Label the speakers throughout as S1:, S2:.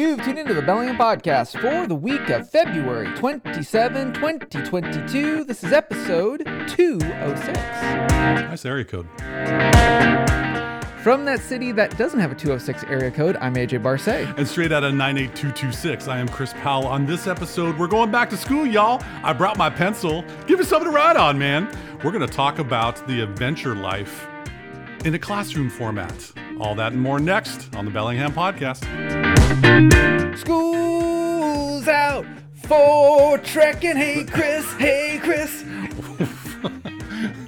S1: You've tuned into the Bellingham Podcast for the week of February 27, 2022. This is episode 206.
S2: Nice area code.
S1: From that city that doesn't have a 206 area code, I'm AJ Barce.
S2: And straight out of 98226, I am Chris Powell. On this episode, we're going back to school, y'all. I brought my pencil. Give us something to write on, man. We're going to talk about the adventure life in a classroom format. All that and more next on the Bellingham Podcast.
S1: School's out for trekking. Hey, Chris. Hey, Chris.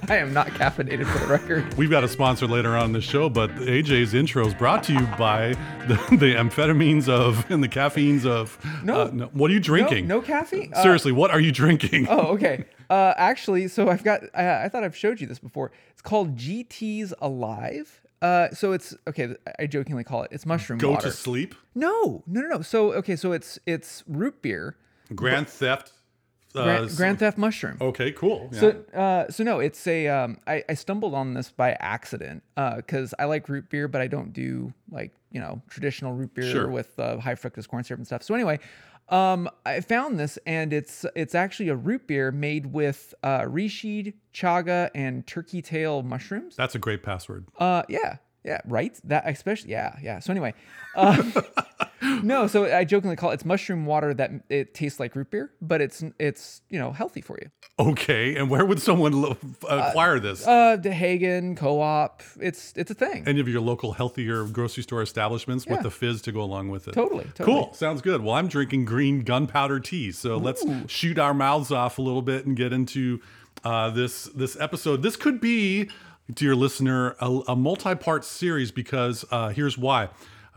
S1: I am not caffeinated for the record.
S2: We've got a sponsor later on in the show, but AJ's intro is brought to you by the, the amphetamines of and the caffeines of.
S1: No.
S2: uh, what are you drinking?
S1: No, no caffeine? Uh,
S2: Seriously, what are you drinking?
S1: Oh, okay. Uh, actually, so I've got. I, I thought I've showed you this before. It's called GT's Alive. Uh, so it's okay. I jokingly call it. It's mushroom
S2: Go
S1: water.
S2: to sleep.
S1: No, no, no, no. So okay, so it's it's root beer,
S2: Grand Theft. Uh,
S1: Grand, Grand Theft mushroom.
S2: Okay, cool. Yeah.
S1: So, uh, so no, it's a. Um, I, I stumbled on this by accident because I like root beer, but I don't do like you know traditional root beer
S2: Sure.
S1: with uh, high fructose corn syrup and stuff. So anyway, um, I found this, and it's it's actually a root beer made with uh, reishi, chaga, and turkey tail mushrooms.
S2: That's a great password.
S1: Uh, yeah, yeah, right. That especially, yeah, yeah. So anyway, um, no. So I jokingly call it it's mushroom water that it tastes like root beer, but it's it's you know healthy for you.
S2: Okay, and where would someone lo- acquire this?
S1: Uh, the Haggen Co-op. It's it's a thing.
S2: Any of your local healthier grocery store establishments
S1: Yeah.
S2: with the fizz to go along with it.
S1: Totally, totally.
S2: Cool. Sounds good. Well, I'm drinking green gunpowder tea, so let's shoot our mouths off a little bit and get into uh, this this episode. This could be, dear listener, a, a multi-part series because uh, here's why.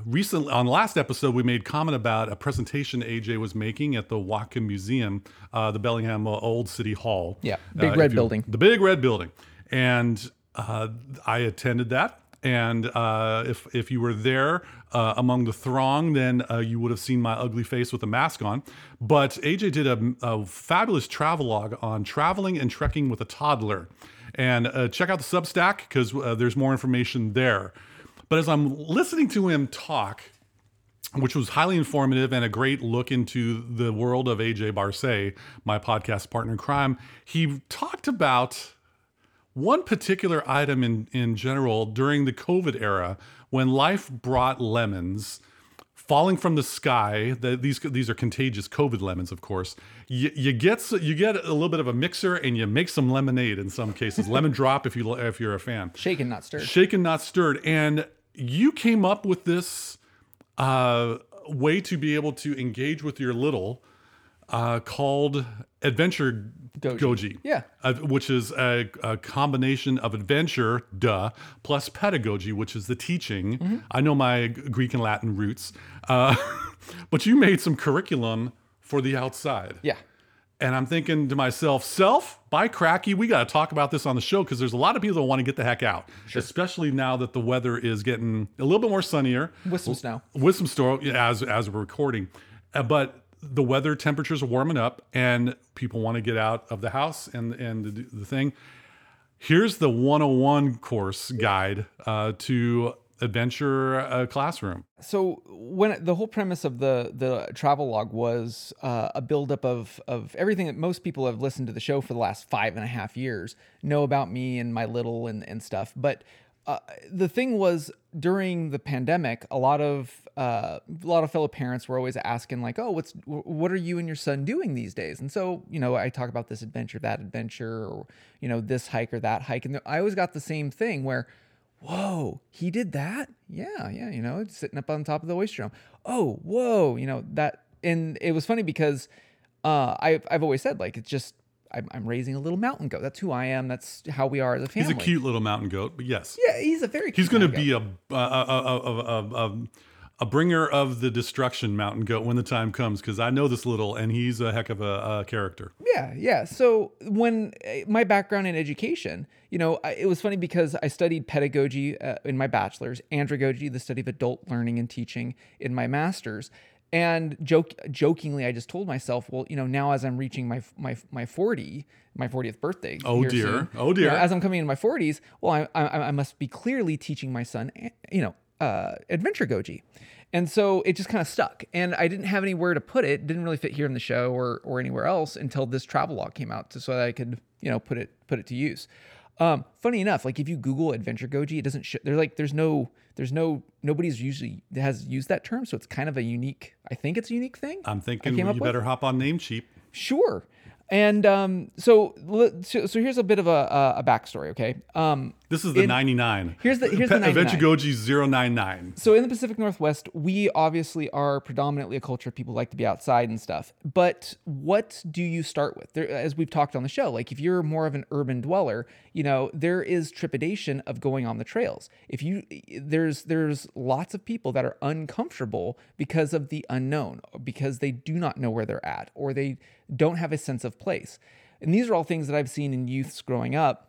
S2: Recently, on the last episode, we made comment about a presentation AJ was making at the Whatcom Museum, uh, the Bellingham uh, Old City Hall.
S1: Yeah, big
S2: if
S1: red
S2: you-
S1: building.
S2: the big red building, and uh, I attended that. And uh, if if you were there uh, among the throng, then uh, you would have seen my ugly face with a mask on. But AJ did a, a fabulous travelogue on traveling and trekking with a toddler, and uh, check out the Substack because uh, there's more information there. But as I'm listening to him talk, which was highly informative and a great look into the world of AJ Barce, my podcast partner in crime. He talked about one particular item in, in general during the COVID era when life brought lemons falling from the sky. The, these these are contagious COVID lemons, of course. You, you get you get a little bit of a mixer and you make some lemonade in some cases. Lemon drop if you if you're a fan
S1: Shaken, not stirred.
S2: shaken not stirred and you came up with this uh, way to be able to engage with your little uh, called adventure
S1: Goji.
S2: goji,
S1: Yeah.
S2: uh, which is a, a combination of adventure duh plus pedagogy which is the teaching
S1: Mm-hmm.
S2: i know my greek and latin roots uh, but you made some curriculum for the outside
S1: Yeah.
S2: and I'm thinking to myself, self, by cracky, we got to talk about this on the show because there's a lot of people that want to get the heck out, especially now that the weather is getting a little bit more sunnier
S1: With some snow.
S2: with some storm as as we're recording. Uh, but the weather temperatures are warming up and people want to get out of the house and and the, the thing. Here's the 101 course guide uh, to adventure uh, classroom.
S1: So when the whole premise of the the travel log was uh, a buildup of of everything that most people have listened to the show for the last five and a half years know about me and my little and and stuff. But uh, the thing was during the pandemic, a lot of uh, a lot of fellow parents were always asking like, "Oh, what's what are you and your son doing these days?" And so you know, I talk about this adventure, that adventure, or you know, this hike or that hike, and I always got the same thing where whoa, he did that? Yeah, yeah, you know, sitting up on top of the oyster dome. Oh, whoa, you know, that, and it was funny because uh, I've, I've always said, like, it's just, I'm, I'm raising a little mountain goat. That's who I am. That's how we are as a family.
S2: He's a cute little mountain goat, but yes.
S1: Yeah, he's a very
S2: He's going to be a, a, a, a, a, a, a bringer of the destruction mountain goat when the time comes because I know this little and he's a heck of a, a character.
S1: Yeah, yeah. So when uh, my background in education, you know, it was funny because I studied pedagogy uh, in my bachelor's, andragogy, the study of adult learning and teaching, in my master's. And joke, jokingly, I just told myself, well, you know, now as I'm reaching my my my 40, my 40th birthday.
S2: Oh, dear.
S1: soon,
S2: Oh,
S1: you know,
S2: dear.
S1: as I'm coming into my 40s, well, I, I I must be clearly teaching my son, eh, you know, uh, adventurgogy. And so it just kind of stuck. And I didn't have anywhere to put it. Didn't really fit here in the show or or anywhere else until this travel log came out to, so that I could, you know, put it put it to use. Um, funny enough, like if you Google adventurgogy, it doesn't. Sh- there's like there's no there's no nobody's usually has used that term, so it's kind of a unique. I think it's a unique thing.
S2: I'm thinking you
S1: up with?
S2: better hop on Namecheap.
S1: Sure. And um, so, so so here's a bit of a a, backstory. Okay. Um,
S2: This is the
S1: In-
S2: 99.
S1: here's the here's the
S2: Pe- Adventure
S1: 99.
S2: Goji 099.
S1: So in the Pacific Northwest, we obviously are predominantly a culture of people like to be outside and stuff. But what do you start with? There, as we've talked on the show, like if you're more of an urban dweller, you know there is trepidation of going on the trails. If you there's there's lots of people that are uncomfortable because of the unknown, because they do not know where they're at, or they don't have a sense of place. And these are all things that I've seen in youths growing up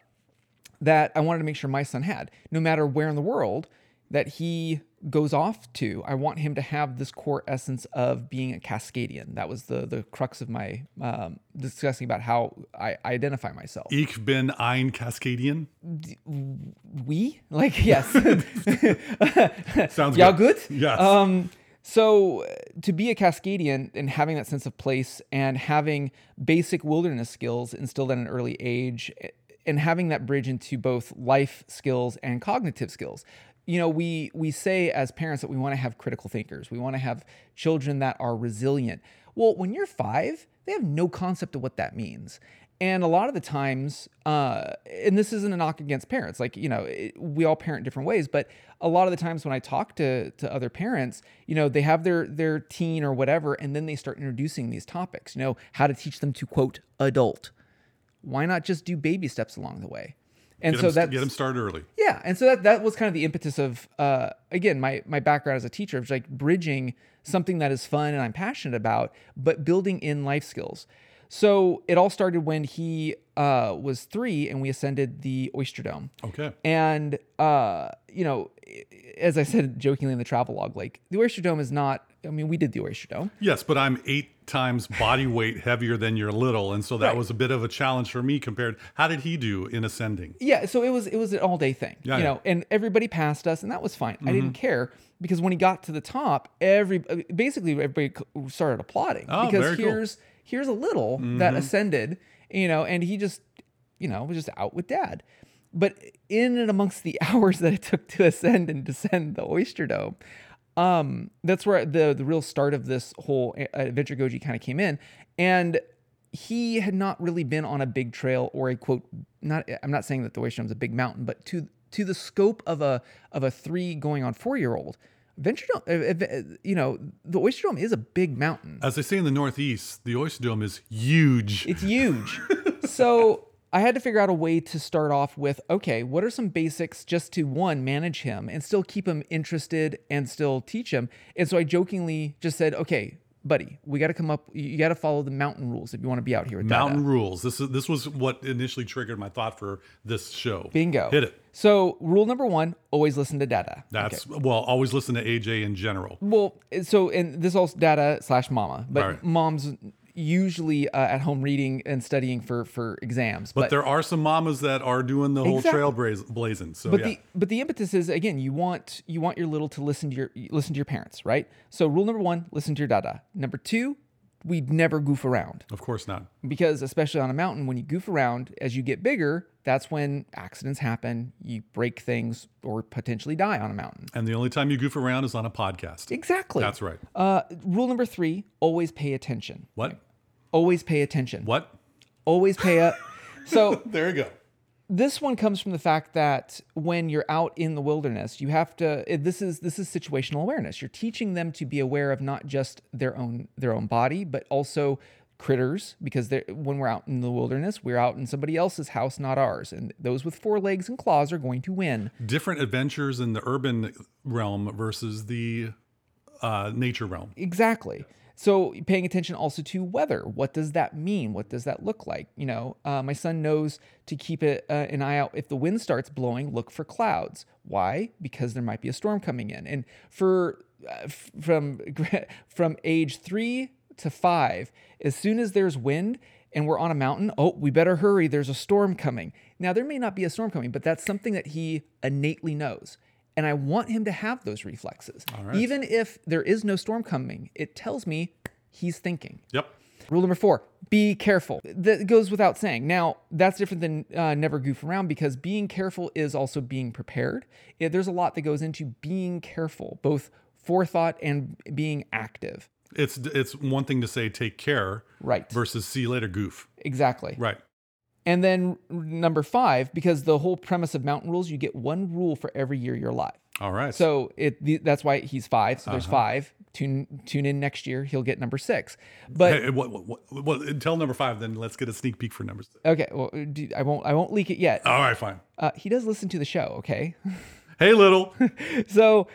S1: that I wanted to make sure my son had, no matter where in the world that he goes off to. I want him to have this core essence of being a Cascadian. That was the the crux of my um, discussing about how I identify myself.
S2: Ich bin ein Cascadian.
S1: We like yes,
S2: Sounds good.
S1: yeah,
S2: good.
S1: good.
S2: Yes.
S1: Um, so uh, to be a Cascadian and having that sense of place and having basic wilderness skills instilled at an early age eh, and having that bridge into both life skills and cognitive skills. You know, we we say as parents that we want to have critical thinkers. We want to have children that are resilient. Well, when you're 5, they have no concept of what that means. And a lot of the times, uh, and this isn't a knock against parents, like, you know, it, we all parent different ways, but a lot of the times when I talk to, to other parents, you know, they have their, their teen or whatever, and then they start introducing these topics, you know, how to teach them to quote adult. Why not just do baby steps along the way? And
S2: Get
S1: so
S2: him,
S1: that's
S2: get them started early.
S1: yeah, and so that that was kind of the impetus of uh, again my my background as a teacher was like bridging something that is fun and I'm passionate about, but building in life skills. So it all started when he uh, was three and we ascended the Oyster Dome.
S2: Okay.
S1: And uh, you know, as I said jokingly in the travel log, like the Oyster Dome is not. I mean, we did the Oyster Dome.
S2: Yes, but I'm eight times body weight heavier than your little, and so that
S1: Right.
S2: was a bit of a challenge for me compared. How did he do in ascending?
S1: Yeah, so it was it was an all day thing,
S2: Yeah,
S1: you
S2: yeah.
S1: know, and everybody passed us, and that was fine. I didn't care because when he got to the top, every basically everybody started applauding
S2: Oh,
S1: because
S2: very cool.
S1: Here's a little that ascended, you know, and he just you know was just out with dad. But in and amongst the hours that it took to ascend and descend the Oyster Dome, um, that's where the the real start of this whole adventurgogy kind of came in, and he had not really been on a big trail or a quote. Not I'm not saying that the Oyster Dome is a big mountain, but to to the scope of a of a three going on four year old. Adventure Dome, uh, uh, you know, the Oyster Dome is a big mountain.
S2: As they say in the Northeast, the Oyster Dome is huge.
S1: It's huge. so I had to figure out a way to start off with okay, what are some basics just to one, manage him and still keep him interested and still teach him. And so I jokingly just said, okay, buddy, we got to come up, you got to follow the mountain rules if you want to be out here with Dada."
S2: Mountain rules. This is this was what initially triggered my thought for this show.
S1: Bingo.
S2: Hit it.
S1: So rule number one, always listen to Dada.
S2: That's well. Always listen to AJ in general.
S1: Well, so and this is also Dada slash Mama, but
S2: Right.
S1: mom's usually uh, at home reading and studying for for exams.
S2: But, there are some mamas that are doing the whole
S1: Exactly.
S2: trail blaze, blazing. So
S1: but
S2: yeah.
S1: the but the impetus is again you want you want your little to listen to your listen to your parents right so rule number one listen to your dada number two we'd never goof around
S2: of course not.
S1: because especially on a mountain when you goof around as you get bigger that's when accidents happen you break things or potentially die on a mountain
S2: And the only time you goof around is on a podcast.
S1: exactly
S2: That's right.
S1: uh, rule number three always pay attention
S2: What?
S1: Always pay attention
S2: What?
S1: always pay up so
S2: There you go.
S1: this one comes from the fact that when you're out in the wilderness you have to this is this is situational awareness you're teaching them to be aware of not just their own their own body but also critters because they're, when we're out in the wilderness we're out in somebody else's house not ours and those with four legs and claws are going to win
S2: Different adventures in the urban realm versus the uh, nature realm.
S1: Exactly. So paying attention also to weather. What does that mean? What does that look like? You know, uh, my son knows to keep it, uh, an eye out. If the wind starts blowing, look for clouds. Why? Because there might be a storm coming in. And for uh, from from age three to five, as soon as there's wind and we're on a mountain, oh, we better hurry. There's a storm coming. Now there may not be a storm coming, but that's something that he innately knows. And I want him to have those reflexes. Even if there is no storm coming, it tells me he's thinking.
S2: Yep.
S1: Rule number four, be careful. That goes without saying. Now, that's different than uh, never goof around because being careful is also being prepared. Yeah, there's a lot that goes into being careful, both forethought and being active.
S2: It's it's one thing to say take care
S1: Right.
S2: versus see you later goof.
S1: Exactly.
S2: Right.
S1: And then number five, because the whole premise of mountain rules, you get one rule for every year you're alive.
S2: All right.
S1: So it the, that's why he's five. So there's
S2: Uh-huh.
S1: five. Tune tune in next year. He'll get number six. But
S2: Hey, what, what, what, what, tell number five, then let's get a sneak peek for number six.
S1: okay, well, do- I won't I won't leak it yet.
S2: All right, fine.
S1: Uh, he does listen to the show. Okay.
S2: Hey, little.
S1: so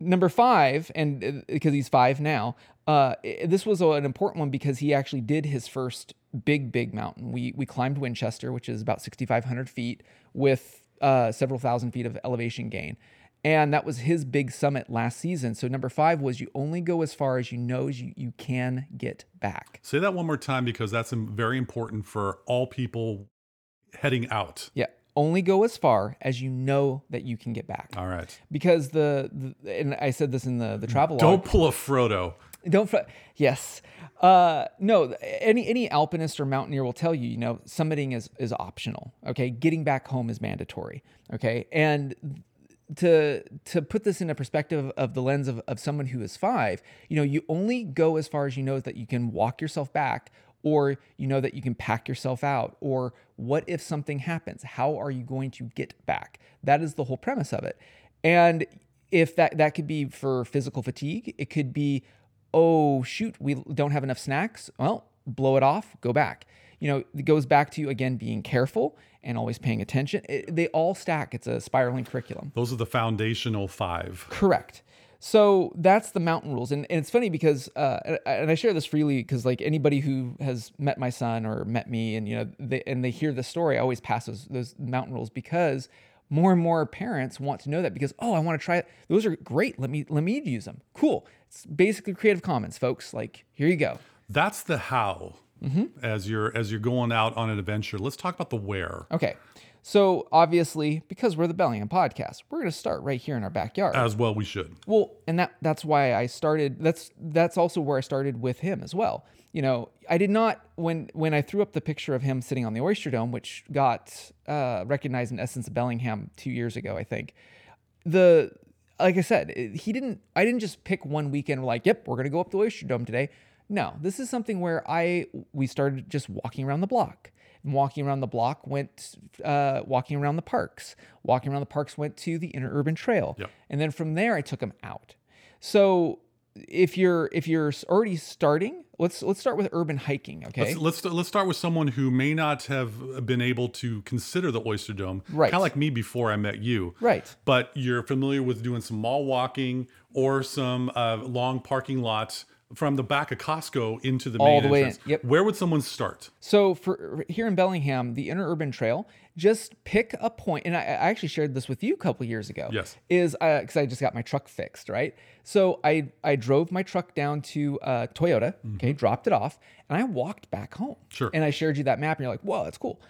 S1: number five and uh, because he's five now uh, this was an important one because he actually did his first big big mountain. We we climbed winchester which is about 6500 feet with uh, several thousand feet of elevation gain. And that was his big summit last season. So number five was you only go as far as you know you, you can get back.
S2: Say that one more time because that's very important for all people heading out.
S1: yeah only go as far as you know that you can get back
S2: All right.
S1: because the, the and i said this in the the travel
S2: Don't pull a Frodo.
S1: Don't. Fr- yes. Uh, no. Any any alpinist or mountaineer will tell you. You know, summiting is is optional. Okay. Getting back home is mandatory. Okay. And to to put this in a perspective of the lens of, of someone who is five, you know, you only go as far as you know that you can walk yourself back, or you know that you can pack yourself out, or what if something happens? How are you going to get back? That is the whole premise of it. And if that that could be for physical fatigue, it could be, oh shoot, we don't have enough snacks. Well, blow it off, go back. You know, it goes back to again being careful and always paying attention. It- they all stack. It's a spiraling curriculum.
S2: Those are the foundational five.
S1: Correct. So that's the mountain rules, and, and it's funny because, uh, and- and I share this freely because like anybody who has met my son or met me, and you know, they, and they hear the story, I always pass those, those mountain rules because more and more parents want to know that because oh, I want to try it. Those are great. Let me let me use them. Cool. It's basically Creative Commons, folks. Like here you go.
S2: That's the how.
S1: Mm-hmm.
S2: As you're as you're going out on an adventure, let's talk about the where.
S1: Okay. So obviously, because we're the Bellingham podcast, we're going to start right here in our backyard.
S2: As well, we should.
S1: Well, and that that's why I started. That's that's also where I started with him as well. You know, I did not when when I threw up the picture of him sitting on the Oyster Dome, which got uh, recognized in Essence of Bellingham two years ago, I think. The like I said, he didn't. I didn't just pick one weekend. Like, yep, we're gonna go up the Oyster Dome today. No, this is something where I we started just walking around the block. Walking around the block went uh, walking around the parks. Walking around the parks went to the interurban trail.
S2: Yep.
S1: And then from there, I took them out. So if you're if you're already starting, let's let's start with urban hiking. Okay.
S2: Let's let's start with someone who may not have been able to consider the Oyster Dome,
S1: Right.
S2: Kind of like me before I met you,
S1: Right.
S2: But you're familiar with doing some mall walking or some uh, long parking lots from the back of Costco into the
S1: All
S2: main
S1: the way in, yep.
S2: Where would someone start?
S1: So for here in Bellingham, the interurban trail, just pick a point, and I, I actually shared this with you a couple years ago.
S2: Yes.
S1: Is because I just got my truck fixed, right? So I I drove my truck down to uh, Toyota, okay, dropped it off, and I walked back home.
S2: Mm-hmm. Sure.
S1: And I shared you that map, and you're like, "Whoa, that's cool."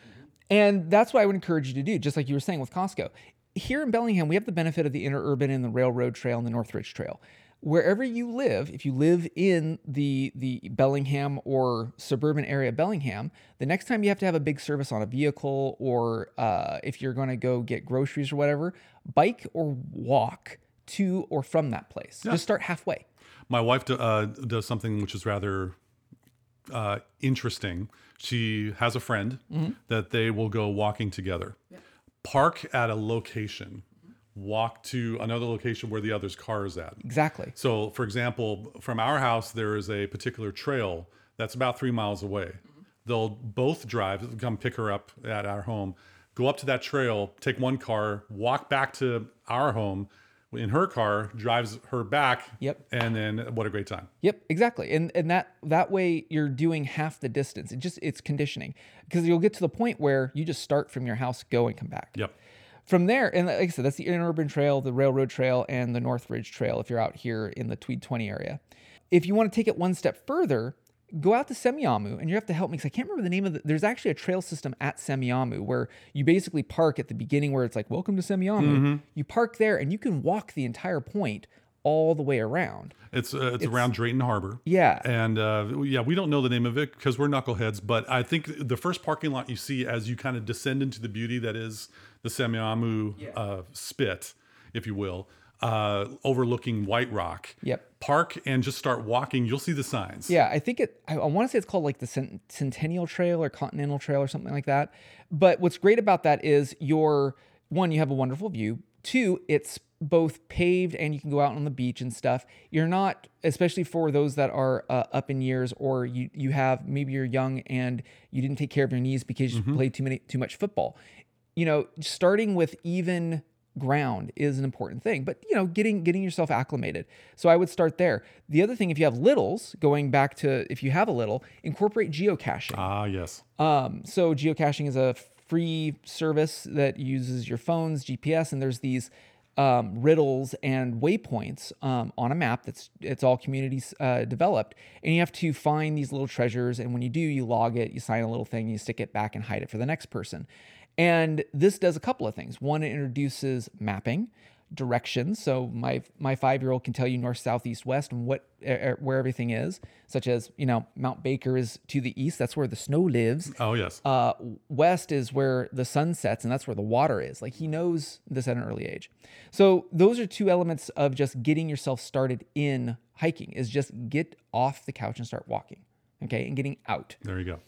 S1: And that's what I would encourage you to do, just like you were saying with Costco. Here in Bellingham, we have the benefit of the interurban and the railroad trail and the Northridge Trail. Wherever you live, if you live in the the Bellingham or suburban area of Bellingham, the next time you have to have a big service on a vehicle, or uh, if you're going to go get groceries or whatever, bike or walk to or from that place. Just start halfway.
S2: My wife do, uh, does something which is rather uh, interesting. She has a friend
S1: Mm-hmm.
S2: that they will go walking together, park at a location, walk to another location where the other's car is at.
S1: Exactly.
S2: So, for example, from our house, there is a particular trail that's about three miles away. They'll both drive, come pick her up at our home, go up to that trail, take one car, walk back to our home in her car, drives her back.
S1: Yep.
S2: And then what a great time.
S1: Yep, exactly. And and that that way you're doing half the distance. It just it's conditioning because you'll get to the point where you just start from your house, go and come back.
S2: Yep.
S1: From there, and like I said, that's the interurban trail, the railroad trail, and the Northridge Trail if you're out here in the Tweed 20 area. If you want to take it one step further, go out to Semiahmoo and you have to help me because I can't remember the name of the. There's actually a trail system at Semiahmoo where you basically park at the beginning where it's like, welcome to Semiahmoo. You park there and you can walk the entire point all the way around.
S2: It's uh, it's, around Drayton Harbor.
S1: Yeah.
S2: And uh, yeah, we don't know the name of it because we're knuckleheads. But I think the first parking lot you see as you kind of descend into the beauty that is the Semiahmoo uh, spit, if you will, uh, overlooking White Rock.
S1: Yep.
S2: Park and just start walking. You'll see the signs.
S1: Yeah, I think it. I, I want to say it's called like the Cent- Centennial Trail or Continental Trail or something like that. But what's great about that is your one, you have a wonderful view. Two, it's both paved and you can go out on the beach and stuff. You're not, especially for those that are uh, up in years or you you have maybe you're young and you didn't take care of your knees because you played too many too much football. You know, starting with even ground is an important thing but you know getting getting yourself acclimated so i would start there the other thing if you have littles going back to if you have a little incorporate geocaching
S2: Ah, yes.
S1: um, so geocaching is a free service that uses your phone's GPS, and there's these um, riddles and waypoints um, on a map that's it's all communities uh, developed, and you have to find these little treasures. And when you do, you log it, you sign a little thing, you stick it back and hide it for the next person. And this does a couple of things. One, it introduces mapping directions. So my my five year old can tell you north, south, east, west, and what er, where everything is. Such as you know Mount Baker is to the east. That's where the snow lives.
S2: Oh, yes.
S1: Uh, west is where the sun sets, and that's where the water is. Like he knows this at an early age. So those are two elements of just getting yourself started in hiking. Is just get off the couch and start walking. Okay, and getting out.
S2: there you go.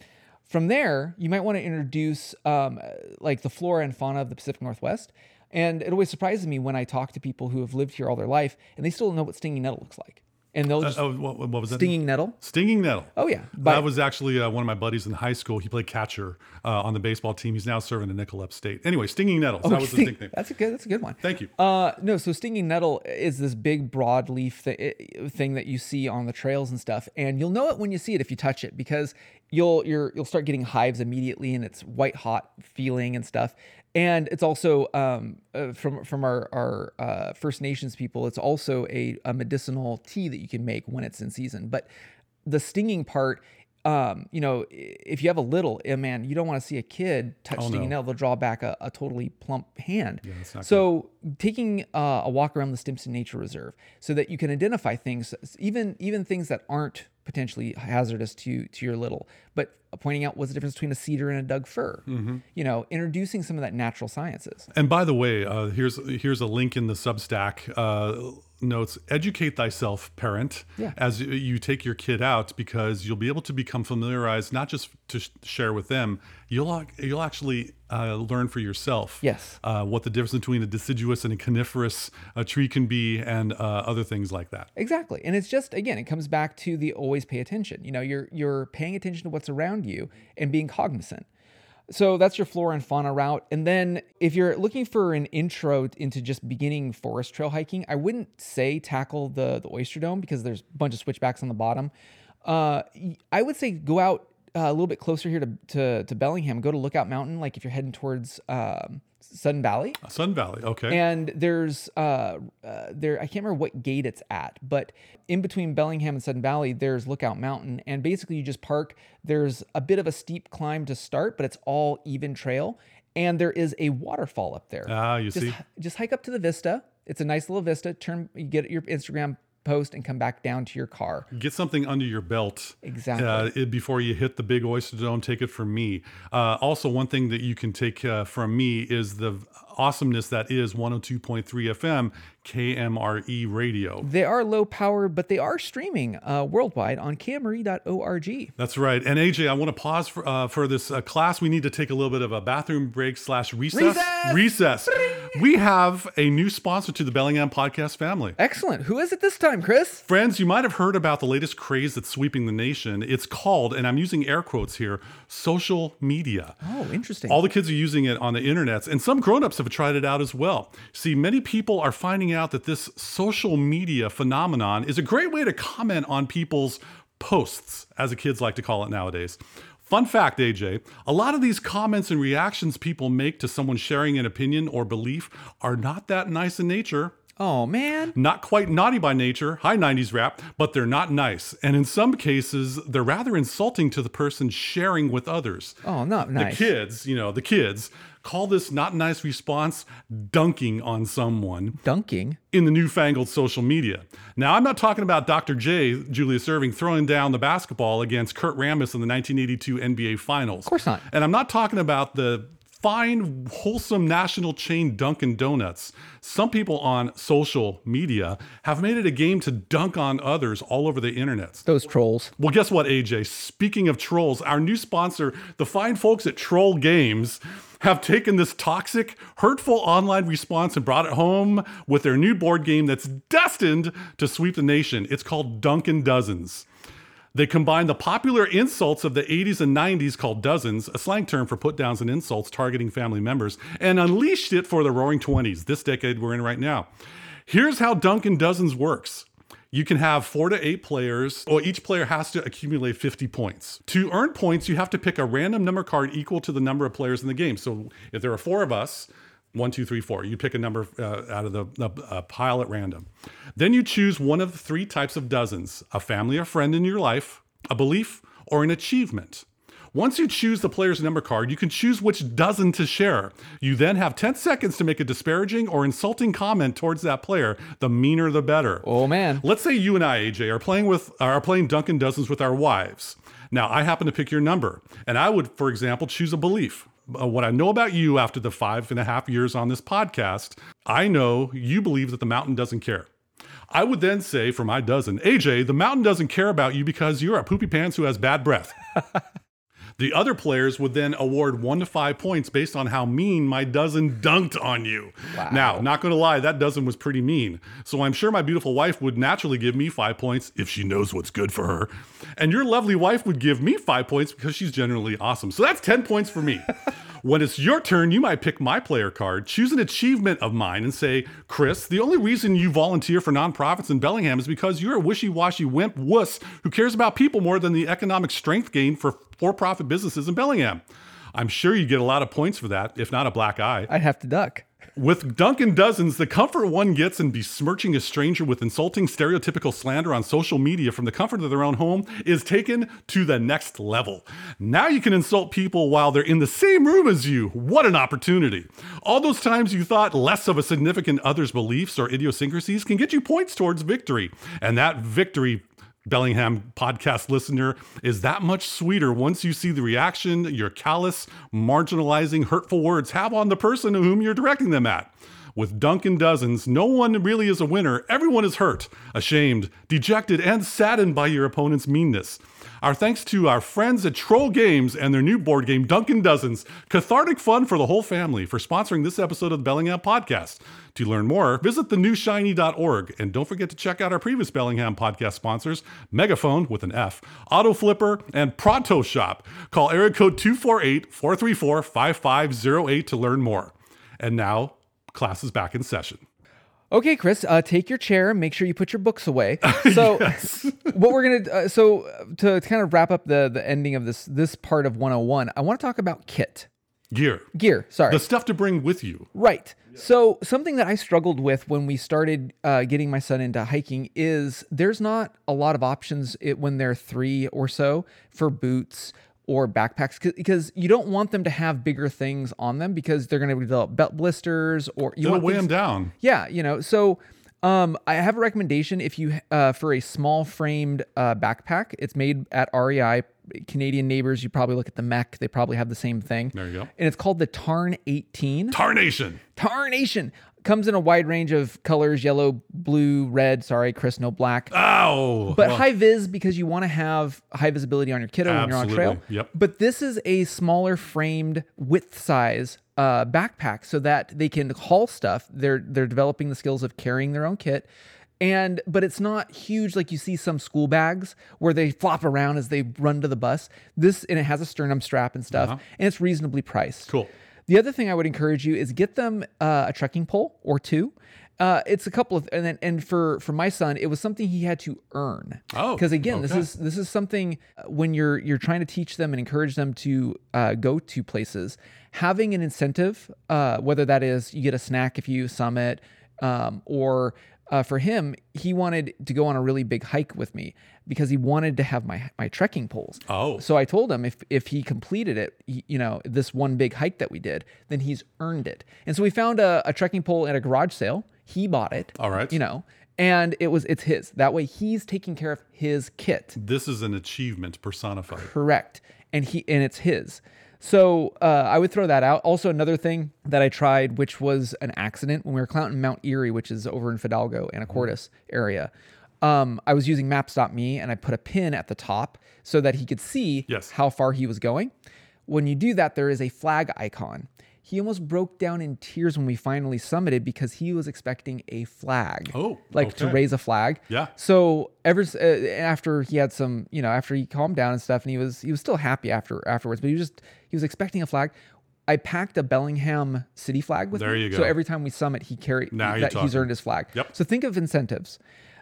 S1: From there, you might want to introduce um, like the flora and fauna of the Pacific Northwest. And it always surprises me when I talk to people who have lived here all their life and they still don't know what stinging nettle looks like. And they'll just
S2: Oh, what, what was that?
S1: stinging nettle.
S2: Stinging nettle.
S1: Oh yeah,
S2: that was actually uh, one of my buddies in high school. He played catcher uh, on the baseball team. He's now serving in Nickel Upstate. Anyway, stinging nettles. that was nickname.
S1: that's a good. That's a good one.
S2: Thank you.
S1: Uh, no, so stinging nettle is this big broadleaf th- thing that you see on the trails and stuff, and you'll know it when you see it if you touch it because you'll you're you'll start getting hives immediately, and it's white hot feeling and stuff. And it's also um, uh, from from our our uh, First Nations people. It's also a, a medicinal tea that you can make when it's in season. But the stinging part, um, you know, if you have a little, eh, man, you don't want to see a kid touch stinging nail. They'll draw back a, a totally plump hand.
S2: not
S1: so taking uh, a walk around the Stimpson Nature Reserve so that you can identify things, even even things that aren't potentially hazardous to to your little, but pointing out what's the difference between a cedar and a Doug fir. You know, introducing some of that natural sciences.
S2: And by the way, uh, here's here's a link in the Substack uh, notes. Educate thyself, parent,
S1: Yeah.
S2: as you- take your kid out, because you'll be able to become familiarized, not just to sh- share with them. You'll you'll actually uh, learn for yourself.
S1: Yes.
S2: Uh, what the difference between a deciduous and a coniferous uh, tree can be, and uh, other things like that.
S1: Exactly. And it's just again, it comes back to the always pay attention. You know, you're you're paying attention to what's around you and being cognizant. So that's your flora and fauna route. And then if you're looking for an intro into just beginning forest trail hiking, I wouldn't say tackle the the oyster dome because there's a bunch of switchbacks on the bottom. Uh, I would say go out uh, a little bit closer here to, to to Bellingham. Go to Lookout Mountain, like if you're heading towards um, Sudden Valley.
S2: Sun Valley, okay.
S1: And there's uh, uh there I can't remember what gate it's at, but in between Bellingham and Sun Valley, there's Lookout Mountain, and basically you just park. There's a bit of a steep climb to start, but it's all even trail, and there is a waterfall up there.
S2: ah, you
S1: just
S2: see.
S1: just hike up to the vista. It's a nice little vista. Turn, you get your Instagram post and come back down to your car.
S2: Get something under your belt
S1: Exactly.
S2: uh, it- before you hit the big oyster dome. Take it from me. Uh, also, one thing that you can take uh, from me is the awesomeness that is 102.3 FM KMRE radio.
S1: They are low power, but they are streaming uh, worldwide on camry.org.
S2: That's right. And AJ, I want to pause for, uh, for this uh, class. We need to take a little bit of a bathroom break slash recess.
S1: Recess!
S2: Recess. We have a new sponsor to the Bellingham podcast family.
S1: Excellent. Who is it this time, Chris?
S2: Friends, you might have heard about the latest craze that's sweeping the nation. It's called, and I'm using air quotes here, social media.
S1: Oh, interesting.
S2: All the kids are using it on the internets, and some grown-ups have tried it out as well. See, many people are finding out that this social media phenomenon is a great way to comment on people's posts, as the kids like to call it nowadays. Fun fact, AJ, a lot of these comments and reactions people make to someone sharing an opinion or belief are not that nice in nature.
S1: Oh man.
S2: Not quite naughty by nature, high 90s rap, but they're not nice. And in some cases, they're rather insulting to the person sharing with others.
S1: Oh, not nice.
S2: The kids, you know, the kids call this not nice response dunking on someone
S1: Dunking.
S2: in the newfangled social media. Now, I'm not talking about Dr. J, Julius Erving, throwing down the basketball against Kurt Rambis in the 1982 NBA Finals. Of
S1: course not.
S2: And I'm not talking about the fine, wholesome national chain Dunkin' Donuts. Some people on social media have made it a game to dunk on others all over the internet.
S1: Those trolls.
S2: Well, guess what, AJ? Speaking of trolls, our new sponsor, the fine folks at Troll Games, have taken this toxic, hurtful online response and brought it home with their new board game that's destined to sweep the nation. It's called Dunkin' Dozens. They combine the popular insults of the 80s and 90s called dozens, a slang term for put downs and insults targeting family members, and unleashed it for the roaring 20s, this decade we're in right now. Here's how Dunkin' Dozens works. You can have four to eight players, or each player has to accumulate 50 points. To earn points, you have to pick a random number card equal to the number of players in the game. So if there are four of us, one, two, three, four. You pick a number uh, out of the, the uh, pile at random. Then you choose one of the three types of dozens a family or friend in your life, a belief, or an achievement. Once you choose the player's number card, you can choose which dozen to share. You then have 10 seconds to make a disparaging or insulting comment towards that player. The meaner the better.
S1: Oh man.
S2: Let's say you and I, AJ, are playing with are playing Dunkin' Dozens with our wives. Now, I happen to pick your number, and I would, for example, choose a belief. Uh, what I know about you after the five and a half years on this podcast, I know you believe that the mountain doesn't care. I would then say for my dozen, AJ, the mountain doesn't care about you because you're a poopy pants who has bad breath. The other players would then award one to five points based on how mean my dozen dunked on you.
S1: Wow.
S2: Now, not going to lie, that dozen was pretty mean. So I'm sure my beautiful wife would naturally give me five points if she knows what's good for her. And your lovely wife would give me five points because she's generally awesome. So that's 10 points for me. when it's your turn, you might pick my player card, choose an achievement of mine, and say, Chris, the only reason you volunteer for nonprofits in Bellingham is because you're a wishy washy wimp wuss who cares about people more than the economic strength gain for for profit businesses in Bellingham. I'm sure you get a lot of points for that, if not a black eye.
S1: I'd have to duck.
S2: With Dunkin' Dozens, the comfort one gets in besmirching a stranger with insulting stereotypical slander on social media from the comfort of their own home is taken to the next level. Now you can insult people while they're in the same room as you. What an opportunity. All those times you thought less of a significant other's beliefs or idiosyncrasies can get you points towards victory. And that victory Bellingham podcast listener is that much sweeter once you see the reaction your callous, marginalizing, hurtful words have on the person whom you're directing them at. With Dunkin' Dozens, no one really is a winner. Everyone is hurt, ashamed, dejected, and saddened by your opponent's meanness. Our thanks to our friends at Troll Games and their new board game, Dunkin' Dozens. Cathartic fun for the whole family for sponsoring this episode of the Bellingham Podcast. To learn more, visit thenewshiny.org. And don't forget to check out our previous Bellingham podcast sponsors, Megaphone with an F, Auto Flipper, and Pronto Shop. Call area code 248 434 5508 to learn more. And now, class is back in session.
S1: Okay, Chris, uh, take your chair. Make sure you put your books away. So, what we're gonna uh, so uh, to kind of wrap up the the ending of this this part of 101, I want to talk about kit
S2: Gear.
S1: gear. Sorry,
S2: The stuff to bring with you.
S1: Right. So something that I struggled with when we started uh, getting my son into hiking is there's not a lot of options it, when they're three or so for boots or backpacks because you don't want them to have bigger things on them because they're going to develop belt blisters or you
S2: It'll
S1: want
S2: weigh
S1: things-
S2: them down.
S1: yeah, you know, so um, I have a recommendation if you uh, for a small framed uh, backpack. It's made at REI. Canadian neighbors, you probably look at the MEC. They probably have the same thing.
S2: There you go.
S1: And it's called the Tarn 18.
S2: Tarnation.
S1: Tarnation comes in a wide range of colors: yellow, blue, red. Sorry, Chris, no black.
S2: Oh.
S1: But
S2: Well,
S1: high vis because you want to have high visibility on your kiddo when you're on trail.
S2: Absolutely, yep.
S1: But this is a smaller framed width size uh, backpack so that they can haul stuff. They're they're developing the skills of carrying their own kit. And but it's not huge like you see some school bags where they flop around as they run to the bus. This and it has a sternum strap and stuff, and it's reasonably priced.
S2: Uh-huh. Cool.
S1: The other thing I would encourage you is get them uh, a trekking pole or two. Uh, it's a couple of and then and for for my son, it was something he had to earn.
S2: Oh,
S1: because again, this is this is something uh, when you're you're trying to teach them and encourage them to uh, go to places. Having an incentive, uh, whether that is you get a snack if you summit, Um, or uh, for him, he wanted to go on a really big hike with me because he wanted to have my my trekking poles.
S2: Oh.
S1: So I told him if if he completed it, he- you know, this one big hike that we did, then he's earned it. And so we found a, a trekking pole at a garage sale. He bought it.
S2: All right.
S1: You know, and it was it's his. That way he's taking care of his kit.
S2: This is an achievement personified.
S1: Correct. And he and it's his. So uh, I would throw that out. Also, another thing that I tried, which was an accident when we were climbing Mount Erie, which is over in Fidalgo, Anacortes area. Um, I was using Maps.me and I put a pin at the top so that he could see
S2: Yes.
S1: how far he was going. When you do that, there is a flag icon. He almost broke down in tears when we finally summited because he was expecting a flag.
S2: Oh,
S1: like to raise a flag.
S2: Yeah.
S1: So ever uh, after he had some, you know, after he calmed down and stuff, and he was he was still happy after afterwards, but he was just he was expecting a flag. I packed a Bellingham city flag with
S2: There
S1: me.
S2: you
S1: So every time we summit, he carried
S2: Now
S1: that he's earned his flag.
S2: Yep.
S1: So think of incentives.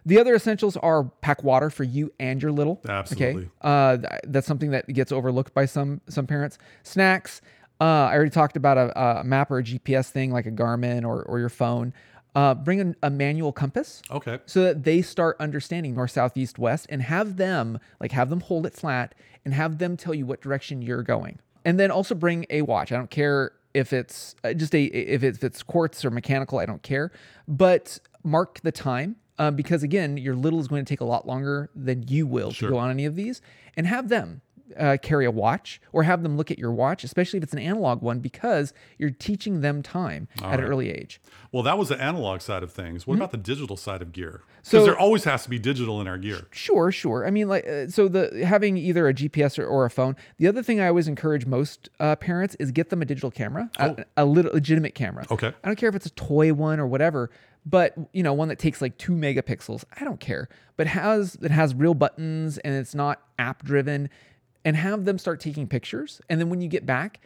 S1: The other essentials are pack water for you and your little.
S2: Absolutely.
S1: Okay. Uh, th- that's something that gets overlooked by some some parents. Snacks. Uh, I already talked about a, a map or a GPS thing like a Garmin or or your phone. Uh, bring an, a manual compass
S2: Okay.
S1: so that they start understanding north, south, east, west, and have them like have them hold it flat and have them tell you what direction you're going. And then also bring a watch. I don't care if it's uh, just a if it's, if it's quartz or mechanical. I don't care, but mark the time. Um, because again, your little is going to take a lot longer than you will to go on any of these, and have them uh, carry a watch or have them look at your watch, especially if it's an analog one, because you're teaching them time at an early age.
S2: Well, that was the analog side of things. What about the digital side of gear? Because
S1: Mm-hmm. So-
S2: there always has to be digital in our gear.
S1: Sure, sure. I mean, like, uh, so the having either a GPS or, or a phone. The other thing I always encourage most uh, parents is get them a digital camera, a, a little legitimate camera.
S2: Oh. Okay.
S1: I don't care if it's a toy one or whatever, but you know, one that takes like two megapixels. I don't care, but has that has real buttons and it's not app driven, and have them start taking pictures, and then when you get back,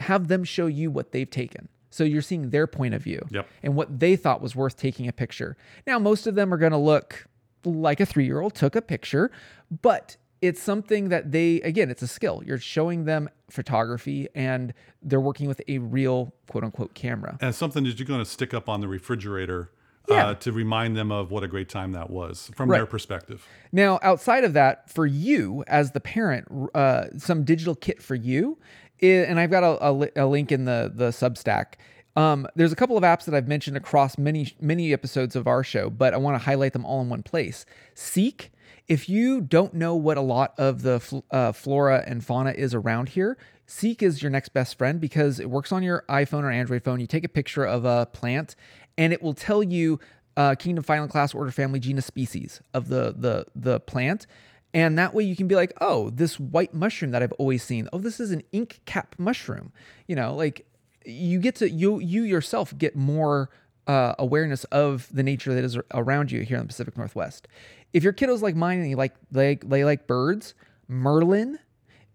S1: have them show you what they've taken. So you're seeing their point of view
S2: Yep.
S1: and what they thought was worth taking a picture. Now, most of them are going to look like a three year old took a picture, but it's something that they, again, it's a skill. You're showing them photography and they're working with a real quote unquote camera.
S2: And something that you're going to stick up on the refrigerator
S1: Yeah.
S2: uh, to remind them of what a great time that was from their perspective.
S1: Now, outside of that, for you as the parent, uh, some digital kit for you, i- and I've got a, a, li- a link in the the Substack. Um, there's a couple of apps that I've mentioned across many many episodes of our show, but I want to highlight them all in one place. Seek. If you don't know what a lot of the fl- uh, flora and fauna is around here, Seek is your next best friend because it works on your iPhone or Android phone. You take a picture of a plant, and it will tell you uh, kingdom, phylum, class, order, family, genus, species of the the the plant, and that way you can be like, oh, this white mushroom that I've always seen. Oh, this is an ink cap mushroom. You know, like you get to you you yourself get more uh, awareness of the nature that is around you here in the Pacific Northwest. If your kiddos like mine and you like they they like birds, Merlin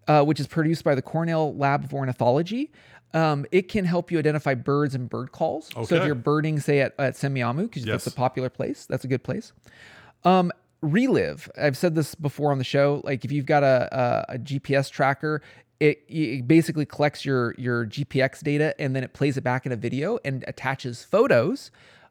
S1: uh, which is produced by the Cornell Lab of Ornithology. Um, it can help you identify birds and bird calls. Okay. So if you're birding, say at, at Semiahmoo, because that's a popular place, that's a good place. Um, Relive. I've said this before on the show. Like if you've got a, a, a GPS tracker, it, it basically collects your your GPX data and then it plays it back in a video and attaches photos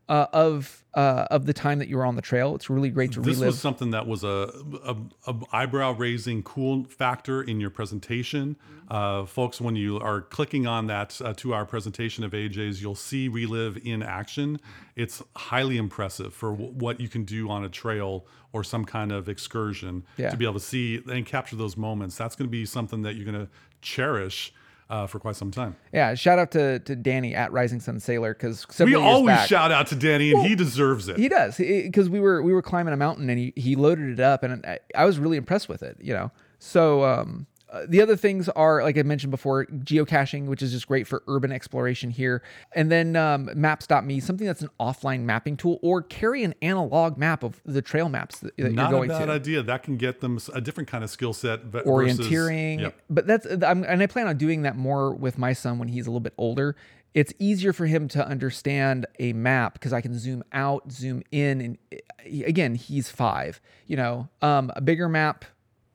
S1: uh, of uh, of the time that you were on the trail. It's really great to
S2: This
S1: relive.
S2: This was something that was a, a, a eyebrow raising cool factor in your presentation. Uh, folks, when you are clicking on that uh, two hour presentation of AJ's, you'll see Relive in action. It's highly impressive for w- what you can do on a trail or some kind of excursion
S1: Yeah.
S2: to be able to see and capture those moments. That's going to be something that you're going to cherish uh, for quite some time.
S1: yeah, shout out to to Danny at Rising Sun Sailor because
S2: We always shout out to Danny, and he deserves it.
S1: He does because we were we were climbing a mountain and he he loaded it up and I, I was really impressed with it. You know, so um, uh, the other things are like I mentioned before, geocaching, which is just great for urban exploration here, and then um, Maps.me, something that's an offline mapping tool, or carry an analog map of the trail maps that, that
S2: Not
S1: you're
S2: a
S1: going
S2: bad
S1: to.
S2: idea. That can get them a different kind of skill set. versus-
S1: orienteering.
S2: Yep.
S1: But that's I'm, and I plan on doing that more with my son when he's a little bit older. It's easier for him to understand a map because I can zoom out, zoom in, and eh, again, he's five. You know, um, a bigger map.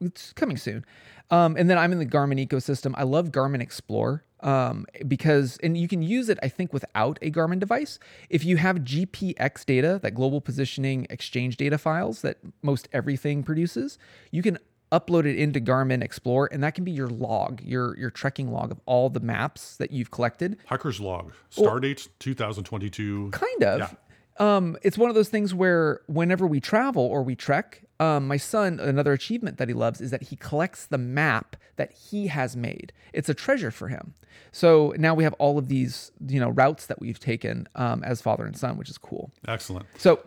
S1: It's coming soon. Um, and then I'm in the Garmin ecosystem. I love Garmin Explore. um, because and you can use it I think without a Garmin device. If you have GPX data, that global positioning exchange data files that most everything produces, you can upload it into Garmin Explore, and that can be your log, your your trekking log of all the maps that you've collected.
S2: Hiker's log, star date 2022.
S1: Kind of. Um, it's one of those things where whenever we travel or we trek, um, my son, another achievement that he loves is that he collects the map that he has made. It's a treasure for him. So now we have all of these, you know, routes that we've taken um, as father and son, which is cool.
S2: Excellent.
S1: So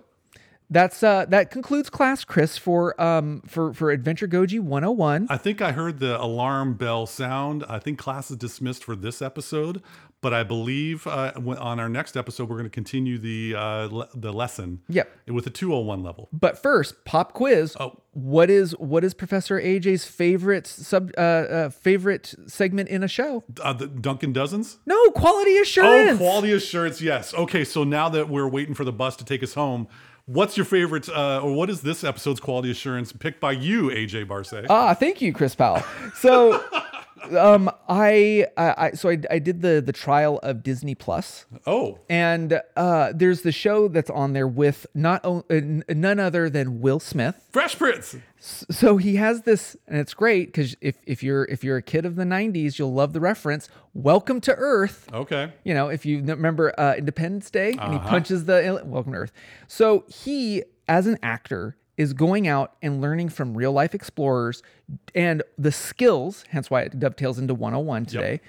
S1: that's uh, that concludes class, Chris, for um for for Adventurgogy 101.
S2: I think I heard the alarm bell sound. I think class is dismissed for this episode, but I believe uh, on our next episode we're going to continue the uh, le- the lesson.
S1: Yep.
S2: With a 201 level.
S1: But first, pop quiz.
S2: Oh.
S1: What is what is Professor AJ's favorite sub uh, uh favorite segment in a show?
S2: Uh, the Duncan Dozens?
S1: No, quality assurance.
S2: Oh, quality assurance. Yes. Okay. So now that we're waiting for the bus to take us home, what's your favorite, uh, or what is this episode's quality assurance picked by you, AJ Barce?
S1: Ah, thank you, Chris Powell. So, um, I, I, I so I, I did the the trial of Disney Plus,
S2: oh,
S1: and uh, there's the show that's on there with not o- uh, none other than Will Smith.
S2: Fresh Prince.
S1: So he has this, and it's great because if if you're if you're a kid of the '90s, you'll love the reference. Welcome to Earth.
S2: Okay.
S1: You know, if you remember uh, Independence Day and he
S2: Uh-huh.
S1: punches the Welcome to Earth. So he, as an actor, is going out and learning from real life explorers and the skills, hence why it dovetails into 101 today.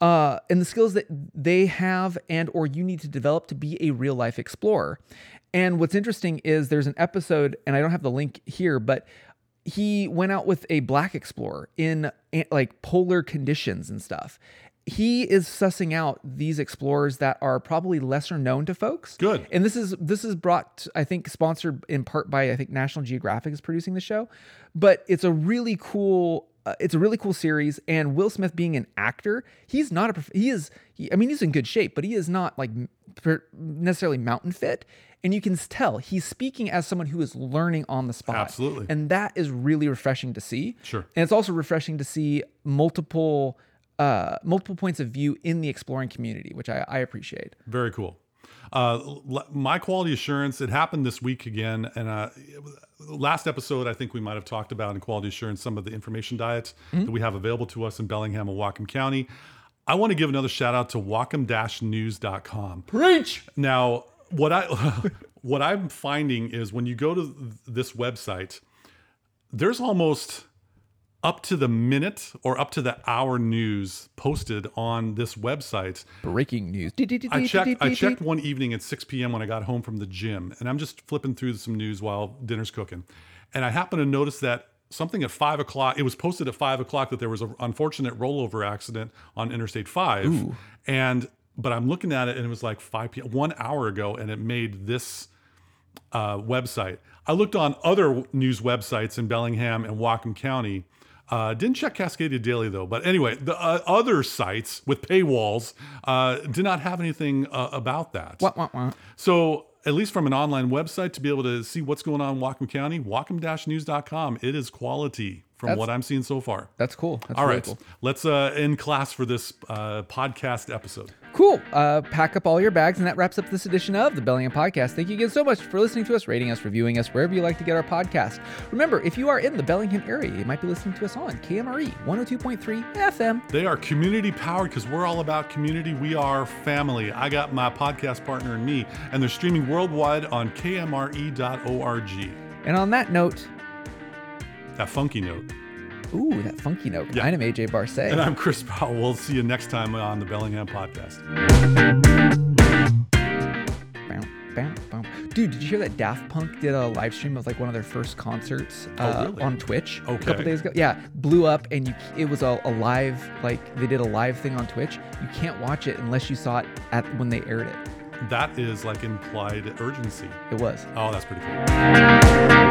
S1: Uh, and the skills that they have and or you need to develop to be a real life explorer. And what's interesting is there's an episode, and I don't have the link here, but he went out with a black explorer in eh, like polar conditions and stuff. He is sussing out these explorers that are probably lesser known to folks.
S2: Good.
S1: And this is this is brought I think sponsored in part by I think National Geographic is producing the show, but it's a really cool uh, it's a really cool series and Will Smith being an actor, he's not a he is he, I mean he's in good shape, but he is not like per- necessarily mountain fit. And you can tell he's speaking as someone who is learning on the spot.
S2: Absolutely.
S1: And that is really refreshing to see.
S2: Sure.
S1: And it's also refreshing to see multiple uh, multiple points of view in the exploring community, which I, I appreciate.
S2: Very cool. Uh, my quality assurance, it happened this week again. And uh, last episode, I think we might have talked about in quality assurance some of the information diets that we have available to us in Bellingham and Whatcom County. I want to give another shout out to whatcom-news.com.
S1: Preach.
S2: Now, what I what I'm finding is when you go to this website, there's almost up to the minute or up to the hour news posted on this website.
S1: Breaking news.
S2: I checked. I checked one evening at 6 p.m. when I got home from the gym, and I'm just flipping through some news while dinner's cooking, and I happened to notice that something at five o'clock. It was posted at five o'clock that there was an unfortunate rollover accident on Interstate Five, and but I'm looking at it and it was like 5 p.m. one hour ago, and it made this uh, website. I looked on other news websites in Bellingham and Whatcom County. Uh, didn't check Cascadia Daily though. But anyway, the uh, other sites with paywalls uh, did not have anything uh, about that.
S1: Wah, wah, wah.
S2: So at least from an online website to be able to see what's going on in Whatcom County, Whatcom-news.com, it is quality from
S1: That's-
S2: what I'm seeing so far.
S1: That's cool. That's
S2: All
S1: really
S2: right,
S1: cool.
S2: let's uh, end class for this uh, podcast episode.
S1: Cool. Uh, pack up all your bags, and that wraps up this edition of the Bellingham Podcast. Thank you again so much for listening to us, rating us, reviewing us, wherever you like to get our podcast. Remember, if you are in the Bellingham area, you might be listening to us on KMRE 102.3 FM.
S2: They are community powered because we're all about community. We are family. I got my podcast partner and me, and they're streaming worldwide on kmre.org.
S1: And on that note,
S2: That funky note.
S1: ooh, that funky note.
S2: Yeah.
S1: I'm AJ Barce.
S2: And I'm Chris Powell. We'll see you next time on the Bellingham podcast.
S1: Dude, did you hear that Daft Punk did a live stream of like one of their first concerts uh,
S2: Oh, really?
S1: on Twitch a couple days ago? Yeah, blew up, and you it was a, a live like they did a live thing on Twitch. You can't watch it unless you saw it at when they aired it.
S2: That is like implied urgency.
S1: It was.
S2: Oh, that's pretty cool.